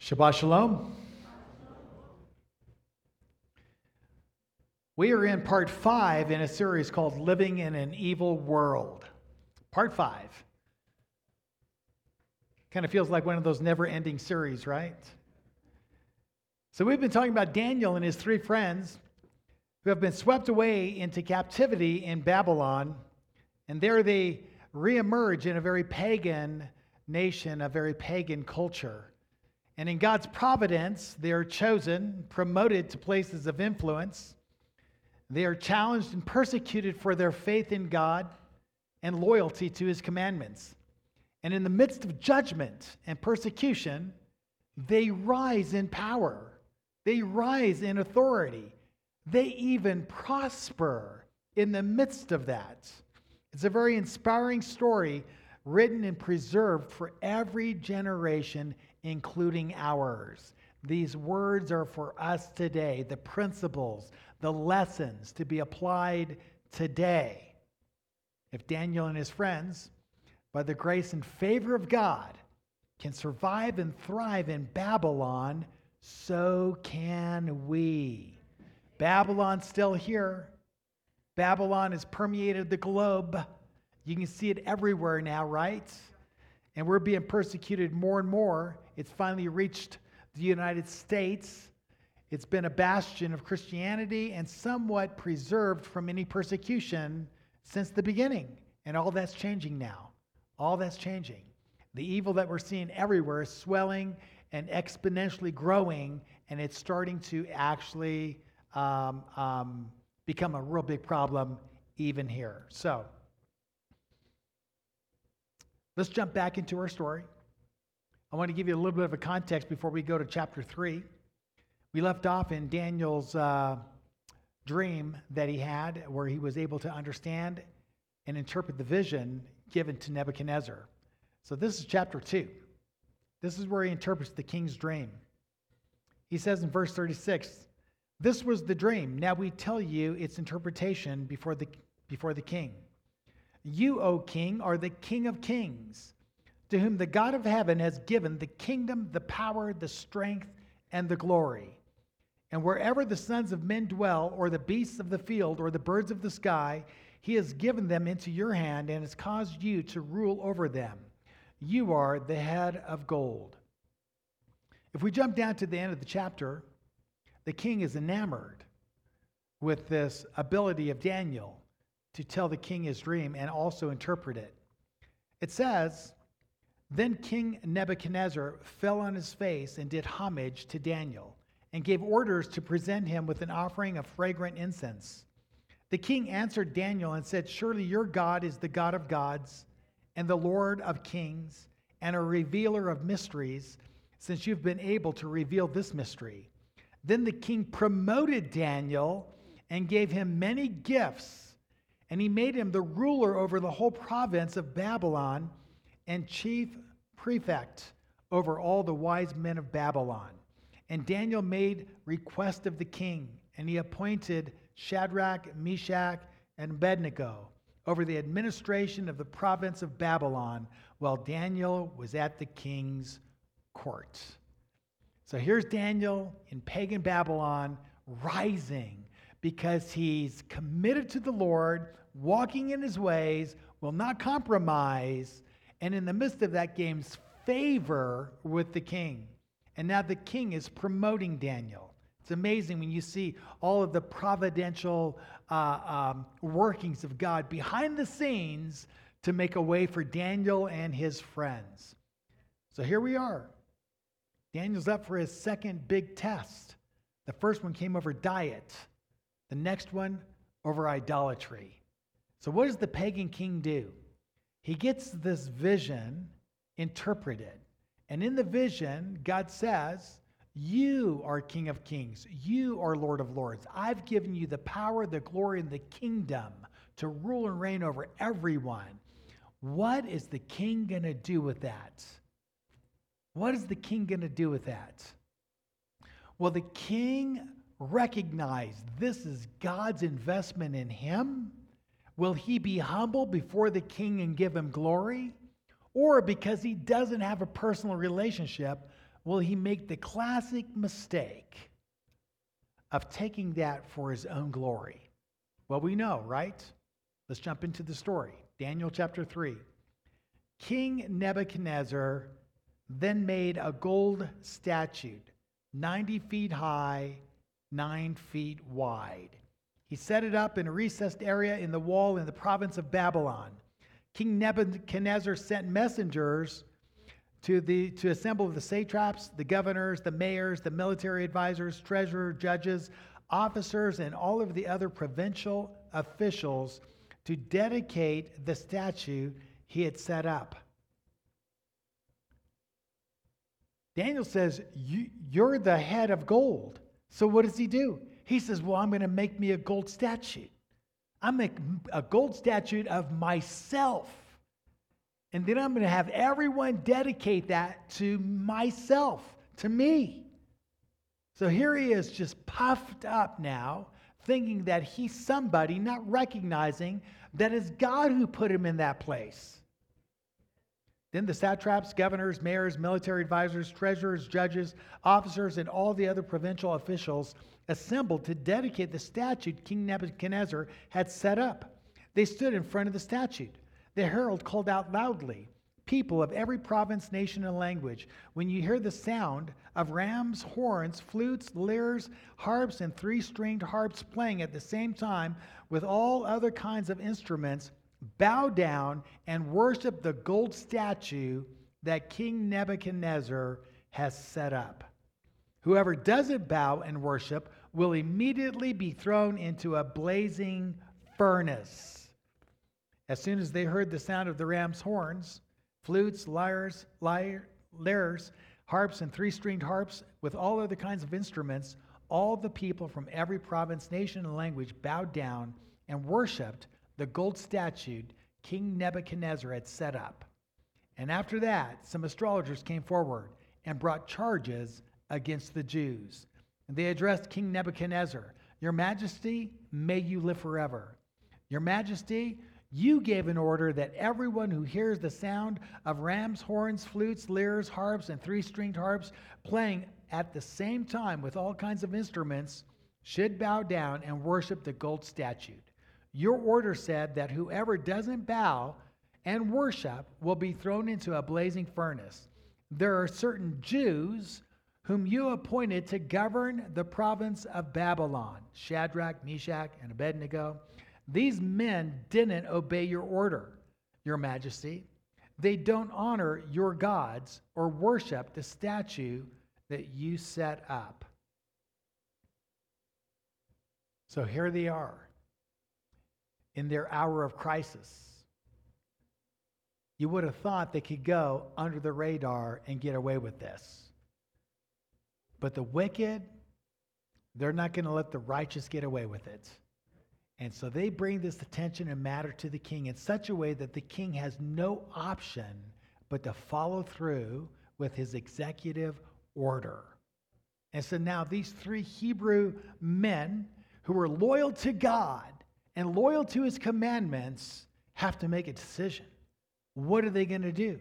Shabbat Shalom. We are in part five in a series called Living in an Evil World. Part five. Kind of feels like one of those never ending series, right? So, we've been talking about Daniel and his three friends who have been swept away into captivity in Babylon, and there they reemerge in a very pagan nation, a very pagan culture. And in God's providence, they are chosen, promoted to places of influence. They are challenged and persecuted for their faith in God and loyalty to his commandments. And in the midst of judgment and persecution, they rise in power, they rise in authority, they even prosper in the midst of that. It's a very inspiring story written and preserved for every generation including ours. These words are for us today, the principles, the lessons to be applied today. If Daniel and his friends, by the grace and favor of God, can survive and thrive in Babylon, so can we. Babylon's still here. Babylon has permeated the globe. You can see it everywhere now, right? And we're being persecuted more and more. It's finally reached the United States. It's been a bastion of Christianity and somewhat preserved from any persecution since the beginning. And all that's changing now. All that's changing. The evil that we're seeing everywhere is swelling and exponentially growing, and it's starting to actually um, um, become a real big problem even here. So, Let's jump back into our story. I want to give you a little bit of a context before we go to chapter 3. We left off in Daniel's uh, dream that he had, where he was able to understand and interpret the vision given to Nebuchadnezzar. So, this is chapter 2. This is where he interprets the king's dream. He says in verse 36 This was the dream. Now we tell you its interpretation before the, before the king. You, O king, are the king of kings, to whom the God of heaven has given the kingdom, the power, the strength, and the glory. And wherever the sons of men dwell, or the beasts of the field, or the birds of the sky, he has given them into your hand and has caused you to rule over them. You are the head of gold. If we jump down to the end of the chapter, the king is enamored with this ability of Daniel to tell the king his dream and also interpret it. It says, Then King Nebuchadnezzar fell on his face and did homage to Daniel and gave orders to present him with an offering of fragrant incense. The king answered Daniel and said, Surely your God is the God of gods and the Lord of kings and a revealer of mysteries, since you've been able to reveal this mystery. Then the king promoted Daniel and gave him many gifts and he made him the ruler over the whole province of Babylon and chief prefect over all the wise men of Babylon. And Daniel made request of the king, and he appointed Shadrach, Meshach, and Abednego over the administration of the province of Babylon while Daniel was at the king's court. So here's Daniel in pagan Babylon rising because he's committed to the Lord, walking in his ways, will not compromise, and in the midst of that gains favor with the king. And now the king is promoting Daniel. It's amazing when you see all of the providential uh, um, workings of God behind the scenes to make a way for Daniel and his friends. So here we are. Daniel's up for his second big test. The first one came over diet, the next one over idolatry. So, what does the pagan king do? He gets this vision interpreted. And in the vision, God says, You are King of Kings. You are Lord of Lords. I've given you the power, the glory, and the kingdom to rule and reign over everyone. What is the king going to do with that? What is the king going to do with that? Well, the king recognized this is God's investment in him Will he be humble before the king and give him glory? Or because he doesn't have a personal relationship will he make the classic mistake of taking that for his own glory? Well, we know, right? Let's jump into the story. Daniel chapter 3. King Nebuchadnezzar then made a gold statue, 90 feet high, 9 feet wide. He set it up in a recessed area in the wall in the province of Babylon. King Nebuchadnezzar sent messengers to, the, to assemble the satraps, the governors, the mayors, the military advisors, treasurer, judges, officers, and all of the other provincial officials to dedicate the statue he had set up. Daniel says, You're the head of gold. So what does he do? He says, Well, I'm going to make me a gold statue. I'm make a gold statue of myself. And then I'm going to have everyone dedicate that to myself, to me. So here he is, just puffed up now, thinking that he's somebody, not recognizing that it's God who put him in that place. Then the satraps, governors, mayors, military advisors, treasurers, judges, officers, and all the other provincial officials assembled to dedicate the statue King Nebuchadnezzar had set up. They stood in front of the statue. The herald called out loudly, People of every province, nation, and language, when you hear the sound of rams' horns, flutes, lyres, harps, and three stringed harps playing at the same time with all other kinds of instruments, bow down and worship the gold statue that King Nebuchadnezzar has set up. Whoever doesn't bow and worship will immediately be thrown into a blazing furnace. As soon as they heard the sound of the ram's horns, flutes, lyres, lyre, lyres, harps, and three stringed harps, with all other kinds of instruments, all the people from every province, nation, and language bowed down and worshiped the gold statue King Nebuchadnezzar had set up. And after that, some astrologers came forward and brought charges against the Jews. And they addressed King Nebuchadnezzar Your Majesty, may you live forever. Your Majesty, you gave an order that everyone who hears the sound of rams, horns, flutes, lyres, harps, and three stringed harps playing at the same time with all kinds of instruments should bow down and worship the gold statue. Your order said that whoever doesn't bow and worship will be thrown into a blazing furnace. There are certain Jews whom you appointed to govern the province of Babylon Shadrach, Meshach, and Abednego. These men didn't obey your order, Your Majesty. They don't honor your gods or worship the statue that you set up. So here they are in their hour of crisis. You would have thought they could go under the radar and get away with this. But the wicked, they're not going to let the righteous get away with it. And so they bring this attention and matter to the king in such a way that the king has no option but to follow through with his executive order. And so now these three Hebrew men who were loyal to God and loyal to his commandments have to make a decision. What are they going to do?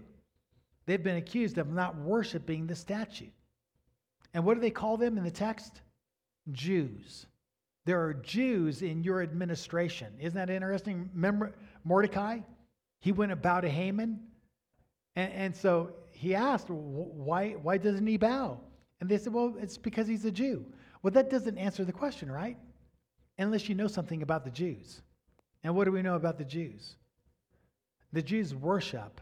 They've been accused of not worshiping the statue. And what do they call them in the text? Jews. There are Jews in your administration. Isn't that interesting? Remember Mordecai? He went about to Haman. And, and so he asked, why, why doesn't he bow? And they said, well, it's because he's a Jew. Well, that doesn't answer the question, right? Unless you know something about the Jews. And what do we know about the Jews? The Jews worship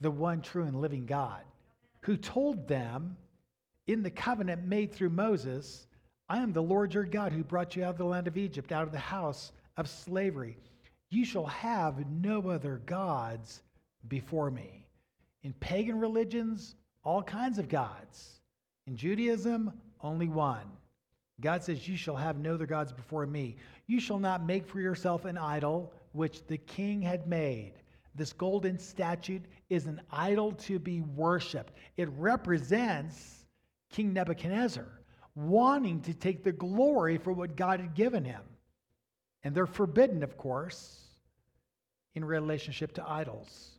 the one true and living God who told them in the covenant made through Moses, I am the Lord your God who brought you out of the land of Egypt, out of the house of slavery. You shall have no other gods before me. In pagan religions, all kinds of gods. In Judaism, only one. God says, You shall have no other gods before me. You shall not make for yourself an idol which the king had made. This golden statue is an idol to be worshiped. It represents King Nebuchadnezzar, wanting to take the glory for what God had given him. And they're forbidden, of course, in relationship to idols.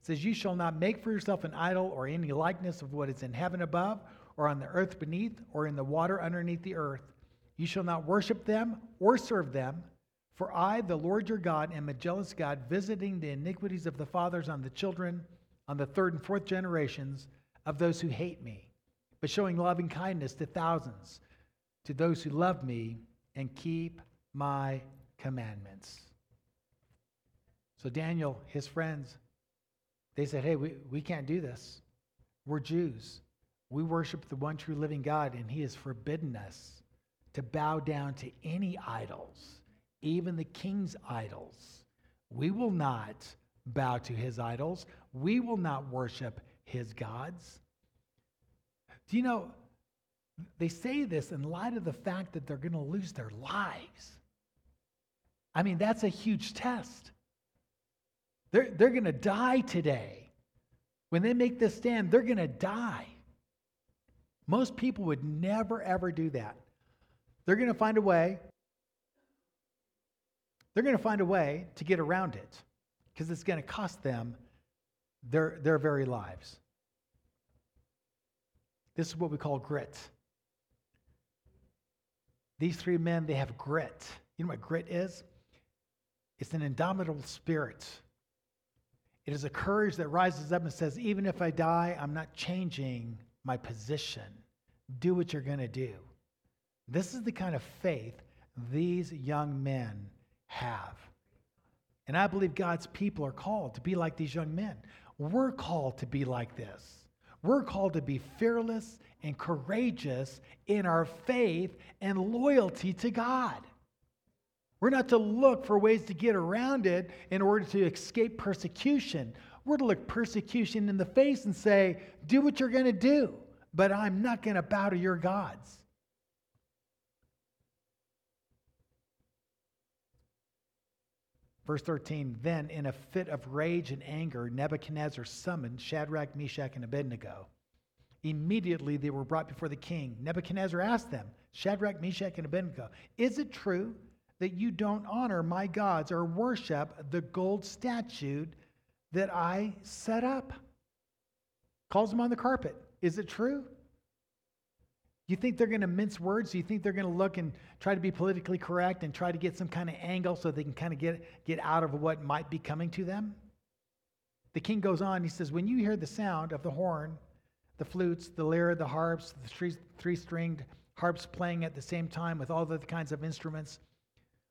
It says, You shall not make for yourself an idol or any likeness of what is in heaven above, or on the earth beneath, or in the water underneath the earth. You shall not worship them or serve them. For I, the Lord your God, am a jealous God, visiting the iniquities of the fathers on the children, on the third and fourth generations of those who hate me, but showing loving kindness to thousands, to those who love me and keep my commandments. So, Daniel, his friends, they said, Hey, we, we can't do this. We're Jews. We worship the one true living God, and he has forbidden us to bow down to any idols, even the king's idols. We will not bow to his idols. We will not worship his gods. Do you know, they say this in light of the fact that they're going to lose their lives. I mean, that's a huge test. They're, they're going to die today. When they make this stand, they're going to die. Most people would never, ever do that. They're going to find a way. They're going to find a way to get around it because it's going to cost them their, their very lives. This is what we call grit. These three men, they have grit. You know what grit is? It's an indomitable spirit. It is a courage that rises up and says, even if I die, I'm not changing my position. Do what you're going to do. This is the kind of faith these young men have. And I believe God's people are called to be like these young men. We're called to be like this. We're called to be fearless and courageous in our faith and loyalty to God. We're not to look for ways to get around it in order to escape persecution. We're to look persecution in the face and say, do what you're going to do, but I'm not going to bow to your gods. Verse 13 Then, in a fit of rage and anger, Nebuchadnezzar summoned Shadrach, Meshach, and Abednego. Immediately they were brought before the king. Nebuchadnezzar asked them, Shadrach, Meshach, and Abednego, Is it true that you don't honor my gods or worship the gold statue that I set up? Calls them on the carpet. Is it true? You think they're going to mince words? You think they're going to look and try to be politically correct and try to get some kind of angle so they can kind of get, get out of what might be coming to them? The king goes on, he says, When you hear the sound of the horn, the flutes, the lyre, the harps, the three stringed harps playing at the same time with all the kinds of instruments,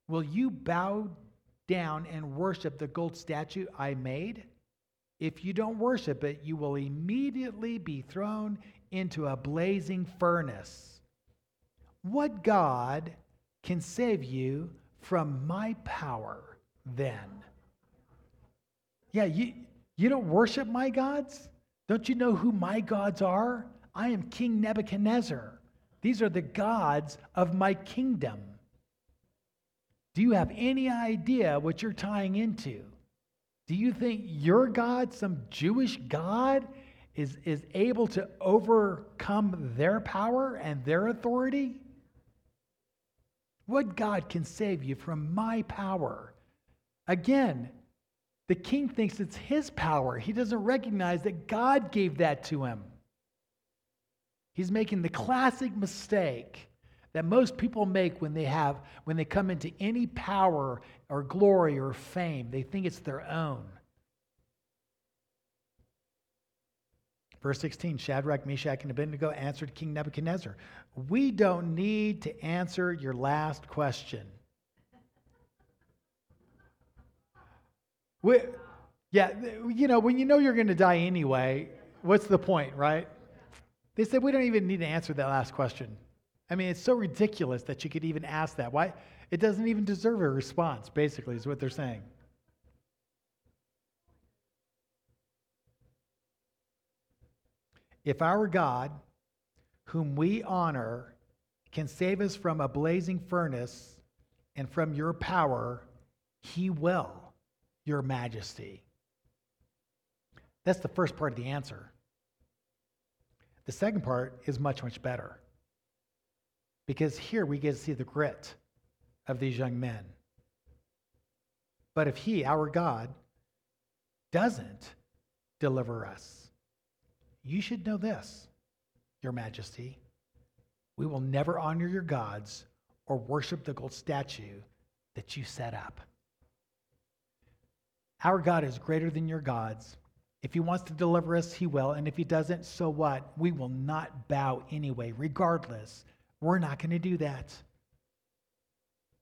will you bow down and worship the gold statue I made? If you don't worship it, you will immediately be thrown into a blazing furnace. What God can save you from my power then? Yeah, you, you don't worship my gods? Don't you know who my gods are? I am King Nebuchadnezzar. These are the gods of my kingdom. Do you have any idea what you're tying into? Do you think your God, some Jewish God, is, is able to overcome their power and their authority? What God can save you from my power? Again, the king thinks it's his power. He doesn't recognize that God gave that to him. He's making the classic mistake that most people make when they have when they come into any power or glory or fame. They think it's their own. Verse 16 Shadrach, Meshach, and Abednego answered King Nebuchadnezzar, We don't need to answer your last question. We, yeah, you know, when you know you're going to die anyway, what's the point, right? They said, We don't even need to answer that last question. I mean, it's so ridiculous that you could even ask that. Why? It doesn't even deserve a response, basically, is what they're saying. If our God, whom we honor, can save us from a blazing furnace and from your power, he will, your majesty. That's the first part of the answer. The second part is much, much better. Because here we get to see the grit of these young men. But if he, our God, doesn't, deliver us. You should know this, Your Majesty. We will never honor your gods or worship the gold statue that you set up. Our God is greater than your gods. If he wants to deliver us, he will. And if he doesn't, so what? We will not bow anyway, regardless. We're not going to do that.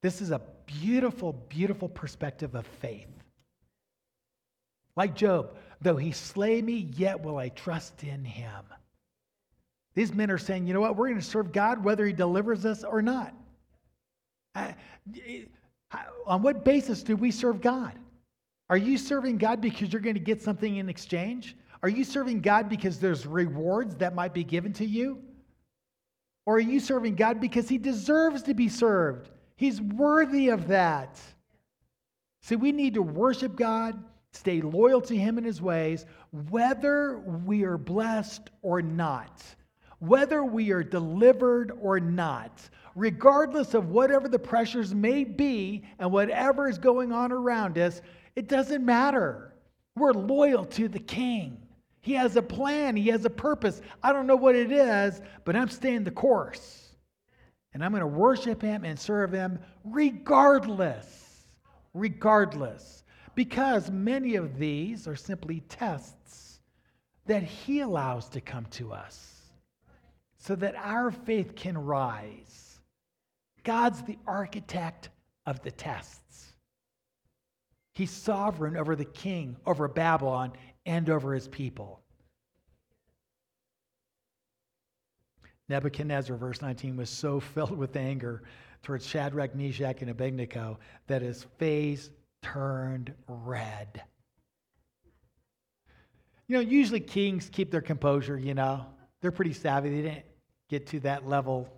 This is a beautiful, beautiful perspective of faith. Like Job, though he slay me, yet will I trust in him. These men are saying, you know what? We're going to serve God whether he delivers us or not. On what basis do we serve God? Are you serving God because you're going to get something in exchange? Are you serving God because there's rewards that might be given to you? Or are you serving God because he deserves to be served? He's worthy of that. See, we need to worship God, stay loyal to him and his ways, whether we are blessed or not, whether we are delivered or not, regardless of whatever the pressures may be and whatever is going on around us, it doesn't matter. We're loyal to the king. He has a plan, he has a purpose. I don't know what it is, but I'm staying the course. And I'm going to worship him and serve him regardless. Regardless. Because many of these are simply tests that he allows to come to us so that our faith can rise. God's the architect of the tests. He's sovereign over the king, over Babylon, and over his people. Nebuchadnezzar, verse 19, was so filled with anger towards Shadrach, Meshach, and Abednego that his face turned red. You know, usually kings keep their composure, you know. They're pretty savvy. They didn't get to that level,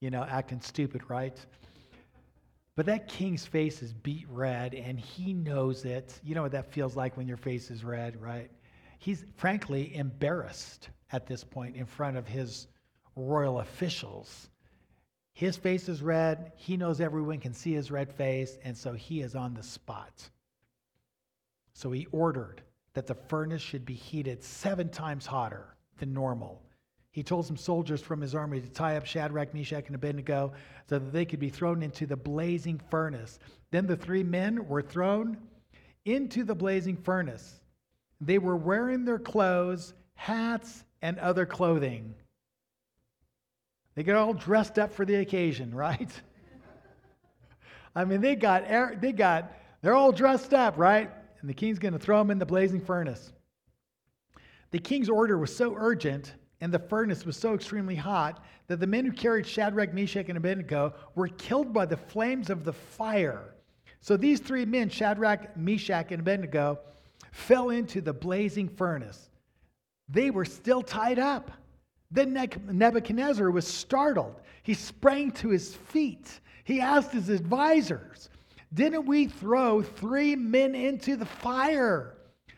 you know, acting stupid, right? But that king's face is beet red, and he knows it. You know what that feels like when your face is red, right? He's frankly embarrassed at this point in front of his royal officials. His face is red. He knows everyone can see his red face, and so he is on the spot. So he ordered that the furnace should be heated seven times hotter than normal he told some soldiers from his army to tie up Shadrach, Meshach, and Abednego so that they could be thrown into the blazing furnace. Then the three men were thrown into the blazing furnace. They were wearing their clothes, hats, and other clothing. They got all dressed up for the occasion, right? I mean, they got, they got, they're all dressed up, right? And the king's going to throw them in the blazing furnace. The king's order was so urgent and the furnace was so extremely hot that the men who carried Shadrach, Meshach, and Abednego were killed by the flames of the fire. So these three men, Shadrach, Meshach, and Abednego, fell into the blazing furnace. They were still tied up. Then Nebuchadnezzar was startled. He sprang to his feet. He asked his advisors, Didn't we throw three men into the fire?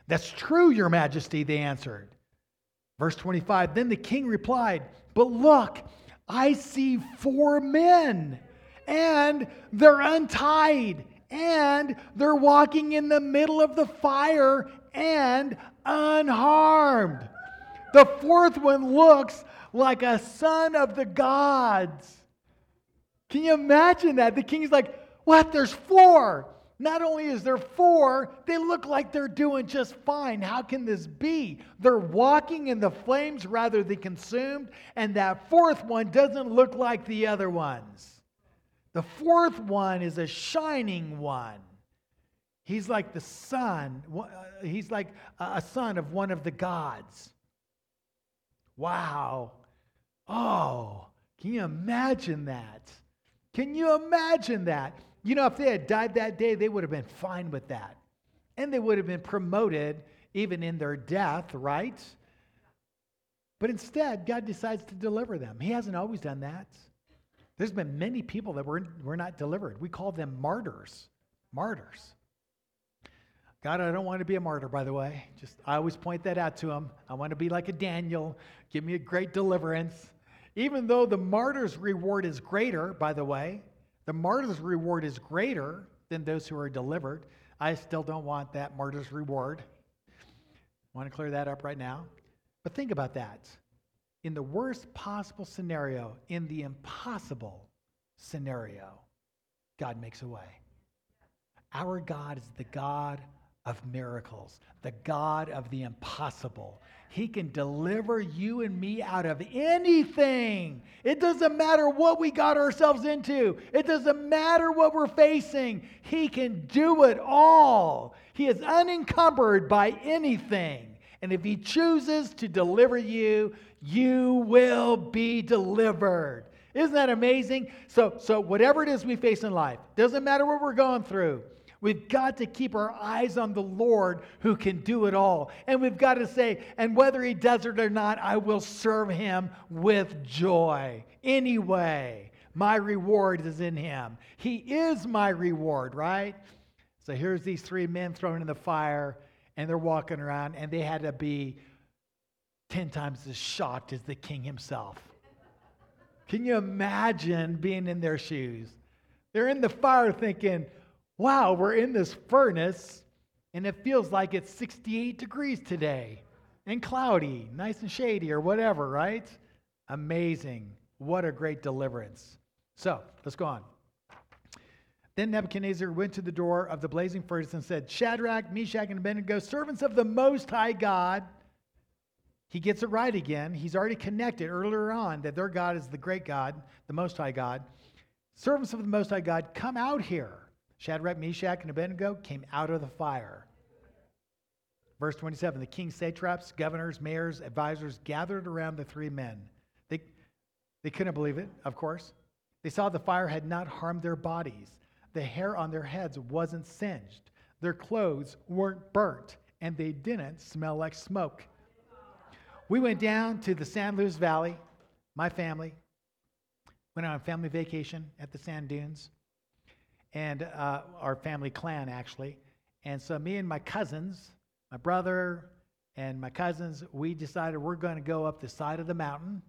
That's true, Your Majesty, they answered. Verse 25 Then the king replied, But look, I see four men, and they're untied, and they're walking in the middle of the fire and unharmed. The fourth one looks like a son of the gods. Can you imagine that? The king's like, What? There's four. Not only is there four, they look like they're doing just fine. How can this be? They're walking in the flames rather than consumed, and that fourth one doesn't look like the other ones. The fourth one is a shining one. He's like the son, uh, he's like a son of one of the gods. Wow. Oh, can you imagine that? Can you imagine that? You know, if they had died that day, they would have been fine with that. And they would have been promoted even in their death, right? But instead, God decides to deliver them. He hasn't always done that. There's been many people that were, were not delivered. We call them martyrs. Martyrs. God, I don't want to be a martyr, by the way. Just I always point that out to him. I want to be like a Daniel. Give me a great deliverance. Even though the martyr's reward is greater, by the way, the martyr's reward is greater than those who are delivered. I still don't want that martyr's reward. want to clear that up right now. But think about that. In the worst possible scenario, in the impossible scenario, God makes a way. Our God is the God of miracles, the God of the impossible. He can deliver you and me out of anything. It doesn't matter what we got ourselves into, it doesn't matter what we're facing. He can do it all. He is unencumbered by anything. And if He chooses to deliver you, you will be delivered. Isn't that amazing? So, so whatever it is we face in life, doesn't matter what we're going through, We've got to keep our eyes on the Lord who can do it all. And we've got to say, and whether he does it or not, I will serve him with joy. Anyway, my reward is in him. He is my reward, right? So here's these three men thrown in the fire, and they're walking around, and they had to be 10 times as shocked as the king himself. Can you imagine being in their shoes? They're in the fire thinking, wow, we're in this furnace and it feels like it's 68 degrees today and cloudy, nice and shady or whatever, right? Amazing. What a great deliverance. So let's go on. Then Nebuchadnezzar went to the door of the blazing furnace and said, Shadrach, Meshach, and Abednego, servants of the Most High God. He gets it right again. He's already connected earlier on that their God is the great God, the Most High God. Servants of the Most High God, come out here. Shadrach, Meshach, and Abednego came out of the fire. Verse 27 The king's satraps, governors, mayors, advisors gathered around the three men. They, they couldn't believe it, of course. They saw the fire had not harmed their bodies. The hair on their heads wasn't singed. Their clothes weren't burnt, and they didn't smell like smoke. We went down to the San Luis Valley, my family, went on a family vacation at the sand dunes and uh, our family clan actually. And so me and my cousins, my brother and my cousins, we decided we're going to go up the side of the mountain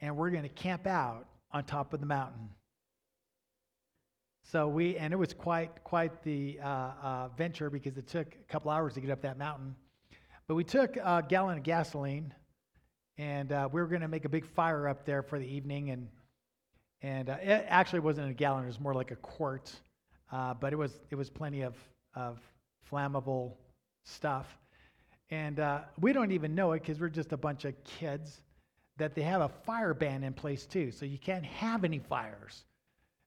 and we're going to camp out on top of the mountain. So we, and it was quite quite the uh, uh, venture because it took a couple hours to get up that mountain. But we took a gallon of gasoline, and uh, we were going to make a big fire up there for the evening and and uh, it actually wasn't a gallon; it was more like a quart. Uh, but it was it was plenty of of flammable stuff, and uh, we don't even know it because we're just a bunch of kids. That they have a fire ban in place too, so you can't have any fires.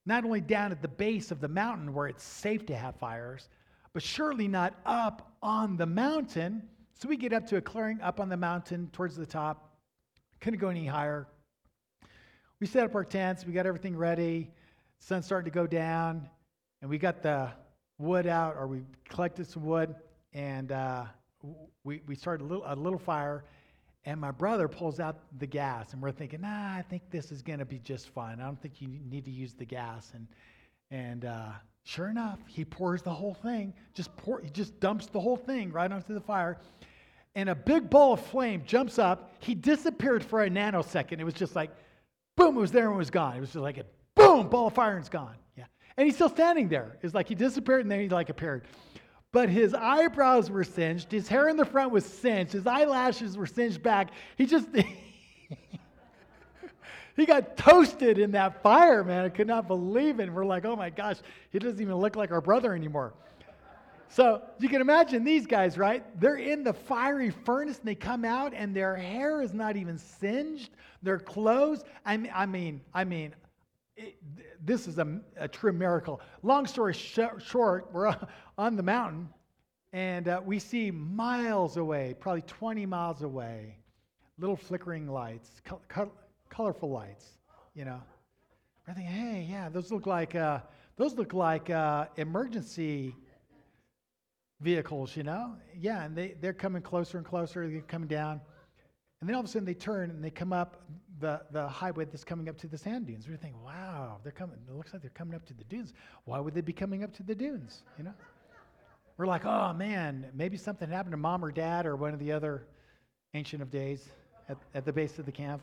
Not only down at the base of the mountain where it's safe to have fires, but surely not up on the mountain. So we get up to a clearing up on the mountain towards the top. Couldn't go any higher we set up our tents, we got everything ready. Sun's starting to go down, and we got the wood out, or we collected some wood, and uh, we, we started a little, a little fire. And my brother pulls out the gas, and we're thinking, nah, I think this is going to be just fine. I don't think you need to use the gas. And, and uh, sure enough, he pours the whole thing, just pour, he just dumps the whole thing right onto the fire. And a big ball of flame jumps up. He disappeared for a nanosecond. It was just like, boom, it was there and it was gone. It was just like a boom, ball of fire and it's gone. Yeah. And he's still standing there. It's like he disappeared and then he like appeared. But his eyebrows were singed, his hair in the front was singed, his eyelashes were singed back. He just he got toasted in that fire, man. I could not believe it. And we're like, oh my gosh, he doesn't even look like our brother anymore. So you can imagine these guys, right? They're in the fiery furnace and they come out and their hair is not even singed. Their clothes, I mean, I mean, I mean it, this is a, a, true miracle. Long story sh- short, we're on the mountain and uh, we see miles away, probably 20 miles away, little flickering lights, col- col- colorful lights, you know. We're thinking, hey, yeah, those look like, uh, those look like uh, emergency vehicles, you know? Yeah, and they, they're coming closer and closer, they're coming down. And then all of a sudden they turn and they come up the, the highway that's coming up to the sand dunes. We're thinking, wow, they're coming, it looks like they're coming up to the dunes. Why would they be coming up to the dunes, you know? We're like, oh man, maybe something happened to mom or dad or one of the other ancient of days at, at the base of the camp.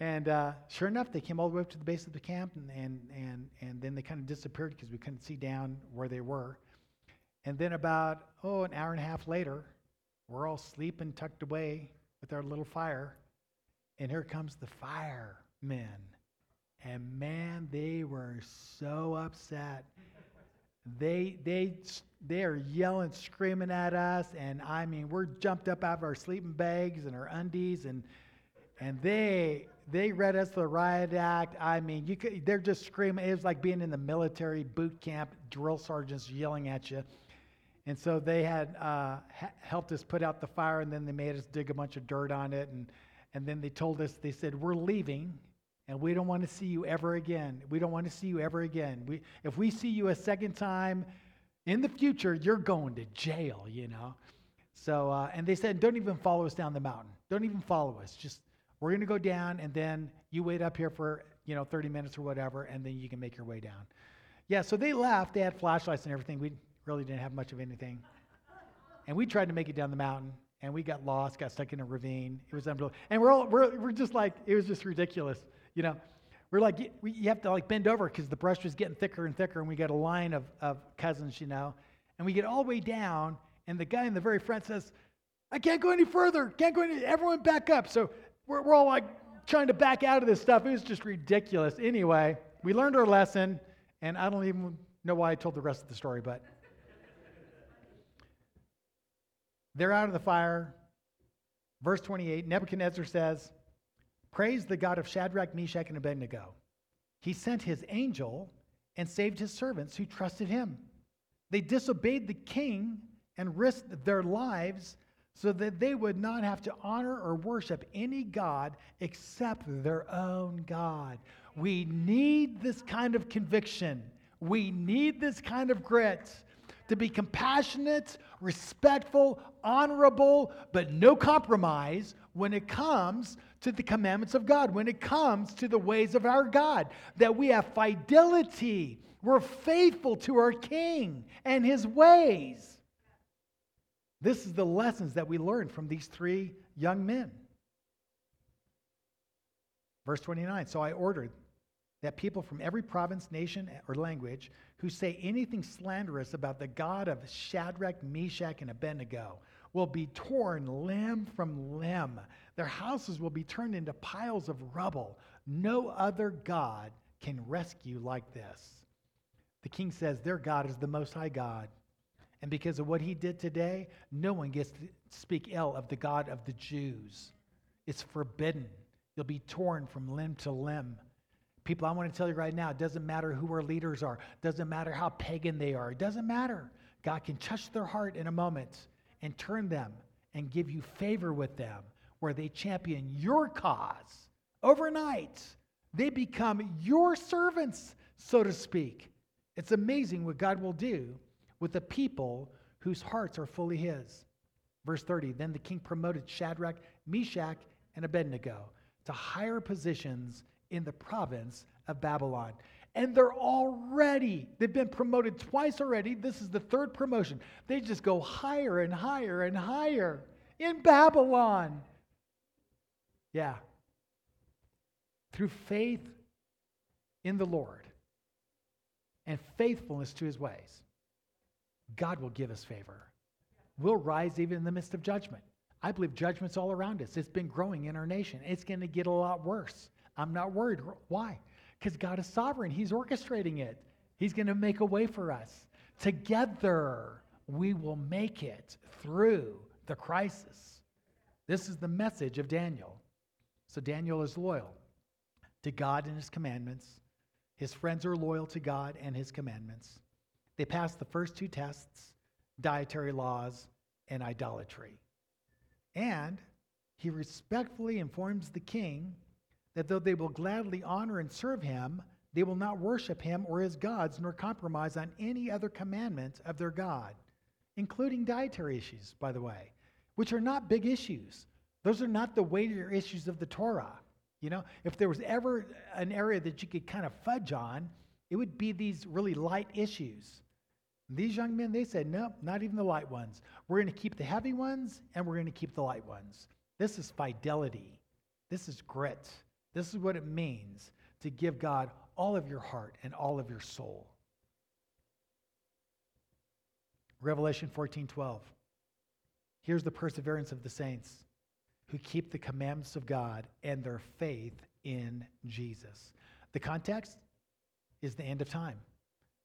And uh, sure enough, they came all the way up to the base of the camp, and, and, and, and then they kind of disappeared because we couldn't see down where they were. And then about, oh, an hour and a half later, We're all sleeping tucked away with our little fire. And here comes the firemen. And man, they were so upset. They, they, they are yelling, screaming at us. And I mean, we're jumped up out of our sleeping bags and our undies. And, and they, they read us the riot act. I mean, you could, they're just screaming. It was like being in the military boot camp, drill sergeants yelling at you. And so they had uh, ha- helped us put out the fire, and then they made us dig a bunch of dirt on it. And, and then they told us, they said, We're leaving, and we don't want to see you ever again. We don't want to see you ever again. We, if we see you a second time in the future, you're going to jail, you know? So, uh, and they said, Don't even follow us down the mountain. Don't even follow us. Just, we're going to go down, and then you wait up here for, you know, 30 minutes or whatever, and then you can make your way down. Yeah, so they left. They had flashlights and everything. We really didn't have much of anything. And we tried to make it down the mountain, and we got lost, got stuck in a ravine. It was unbelievable. And we're all, we're, we're just like, it was just ridiculous. You know, we're like, we, you have to like bend over because the brush was getting thicker and thicker, and we got a line of, of cousins, you know. And we get all the way down, and the guy in the very front says, I can't go any further. Can't go any, everyone back up. So we're, we're all like trying to back out of this stuff. It was just ridiculous. Anyway, we learned our lesson, and I don't even know why I told the rest of the story, but they're out of the fire. Verse 28 Nebuchadnezzar says, Praise the God of Shadrach, Meshach, and Abednego. He sent his angel and saved his servants who trusted him. They disobeyed the king and risked their lives so that they would not have to honor or worship any God except their own God. We need this kind of conviction. We need this kind of grit to be compassionate, respectful, honorable, but no compromise when it comes to the commandments of God, when it comes to the ways of our God, that we have fidelity. We're faithful to our King and his ways. This is the lessons that we learn from these three young men. Verse 29 So I ordered that people from every province, nation, or language who say anything slanderous about the God of Shadrach, Meshach, and Abednego will be torn limb from limb. Their houses will be turned into piles of rubble. No other God can rescue like this. The king says their God is the Most High God. And because of what he did today, no one gets to speak ill of the God of the Jews. It's forbidden. You'll be torn from limb to limb. People, I want to tell you right now, it doesn't matter who our leaders are, it doesn't matter how pagan they are, it doesn't matter. God can touch their heart in a moment and turn them and give you favor with them where they champion your cause overnight. They become your servants, so to speak. It's amazing what God will do with the people whose hearts are fully His. Verse 30 Then the king promoted Shadrach, Meshach, and Abednego to higher positions in the province of Babylon. And they're already, they've been promoted twice already. This is the third promotion. They just go higher and higher and higher in Babylon. Yeah. Through faith in the Lord and faithfulness to his ways, God will give us favor. We'll rise even in the midst of judgment. I believe judgment's all around us. It's been growing in our nation. It's going to get a lot worse. I'm not worried. Why? Because God is sovereign. He's orchestrating it. He's going to make a way for us. Together, we will make it through the crisis. This is the message of Daniel. So, Daniel is loyal to God and his commandments. His friends are loyal to God and his commandments. They passed the first two tests dietary laws and idolatry. And he respectfully informs the king that though they will gladly honor and serve him, they will not worship him or his gods, nor compromise on any other commandment of their God, including dietary issues, by the way, which are not big issues. Those are not the weightier issues of the Torah. You know, if there was ever an area that you could kind of fudge on, it would be these really light issues. These young men, they said, nope, not even the light ones. We're going to keep the heavy ones and we're going to keep the light ones. This is fidelity. This is grit. This is what it means to give God all of your heart and all of your soul. Revelation 14 12. Here's the perseverance of the saints who keep the commandments of God and their faith in Jesus. The context is the end of time.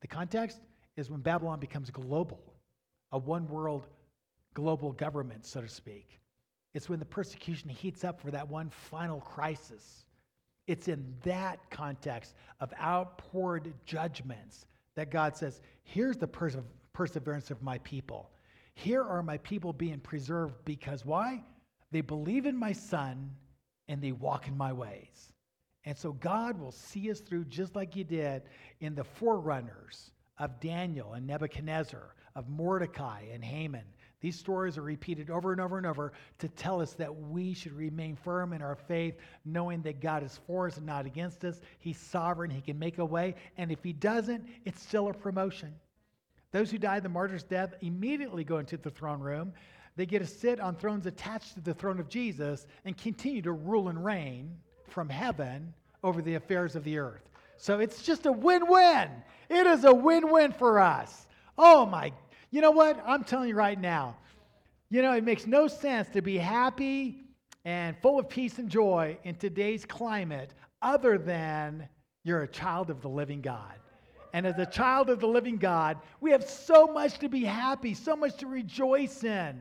The context is when Babylon becomes global, a one world global government, so to speak. It's when the persecution heats up for that one final crisis. It's in that context of outpoured judgments that God says, here's the perse- perseverance of my people. Here are my people being preserved because why? They believe in my son and they walk in my ways. And so God will see us through just like He did in the forerunners of Daniel and Nebuchadnezzar, of Mordecai and Haman. These stories are repeated over and over and over to tell us that we should remain firm in our faith, knowing that God is for us and not against us. He's sovereign, He can make a way. And if He doesn't, it's still a promotion. Those who die the martyr's death immediately go into the throne room. They get to sit on thrones attached to the throne of Jesus and continue to rule and reign from heaven over the affairs of the earth. So it's just a win win. It is a win win for us. Oh my, you know what? I'm telling you right now, you know, it makes no sense to be happy and full of peace and joy in today's climate other than you're a child of the living God. And as a child of the living God, we have so much to be happy, so much to rejoice in.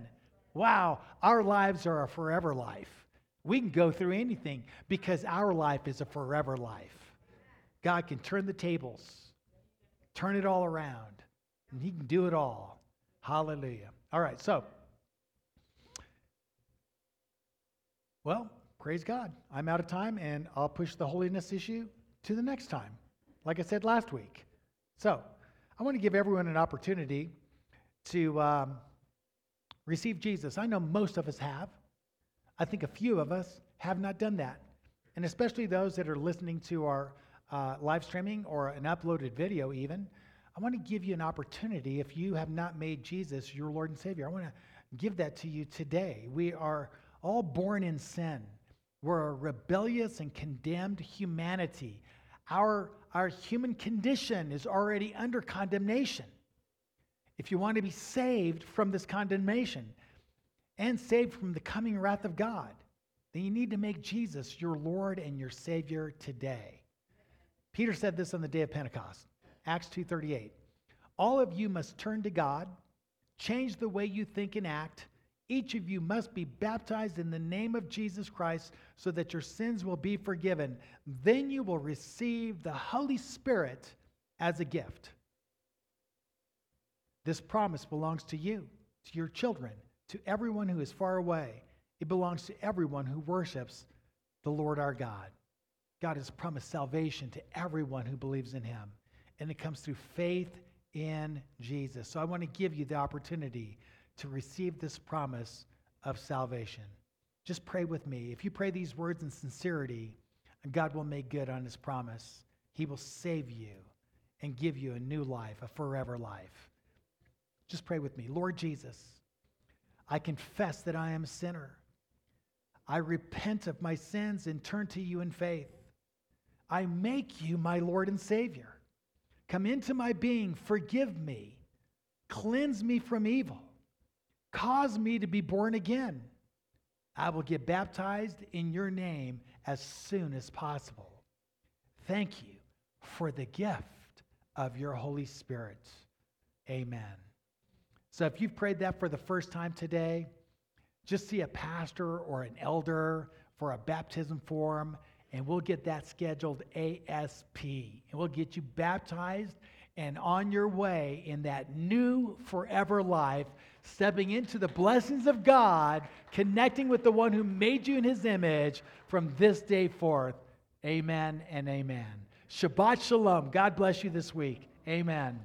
Wow, our lives are a forever life. We can go through anything because our life is a forever life. God can turn the tables, turn it all around, and He can do it all. Hallelujah. All right, so, well, praise God. I'm out of time, and I'll push the holiness issue to the next time, like I said last week. So, I want to give everyone an opportunity to um, receive Jesus. I know most of us have. I think a few of us have not done that. And especially those that are listening to our uh, live streaming or an uploaded video, even. I want to give you an opportunity if you have not made Jesus your Lord and Savior. I want to give that to you today. We are all born in sin. We're a rebellious and condemned humanity. Our, our human condition is already under condemnation. If you want to be saved from this condemnation, and saved from the coming wrath of God, then you need to make Jesus your Lord and your Savior today. Peter said this on the day of Pentecost, Acts 2:38. All of you must turn to God, change the way you think and act. Each of you must be baptized in the name of Jesus Christ so that your sins will be forgiven. Then you will receive the Holy Spirit as a gift. This promise belongs to you, to your children, to everyone who is far away. It belongs to everyone who worships the Lord our God. God has promised salvation to everyone who believes in him, and it comes through faith in Jesus. So I want to give you the opportunity to receive this promise of salvation. Just pray with me. If you pray these words in sincerity, God will make good on his promise. He will save you and give you a new life, a forever life. Just pray with me. Lord Jesus, I confess that I am a sinner. I repent of my sins and turn to you in faith. I make you my Lord and Savior. Come into my being, forgive me, cleanse me from evil, cause me to be born again. I will get baptized in your name as soon as possible. Thank you for the gift of your Holy Spirit. Amen. So if you've prayed that for the first time today, just see a pastor or an elder for a baptism form, and we'll get that scheduled ASP. And we'll get you baptized and on your way in that new forever life, stepping into the blessings of God, connecting with the one who made you in his image from this day forth. Amen and amen. Shabbat Shalom. God bless you this week. Amen.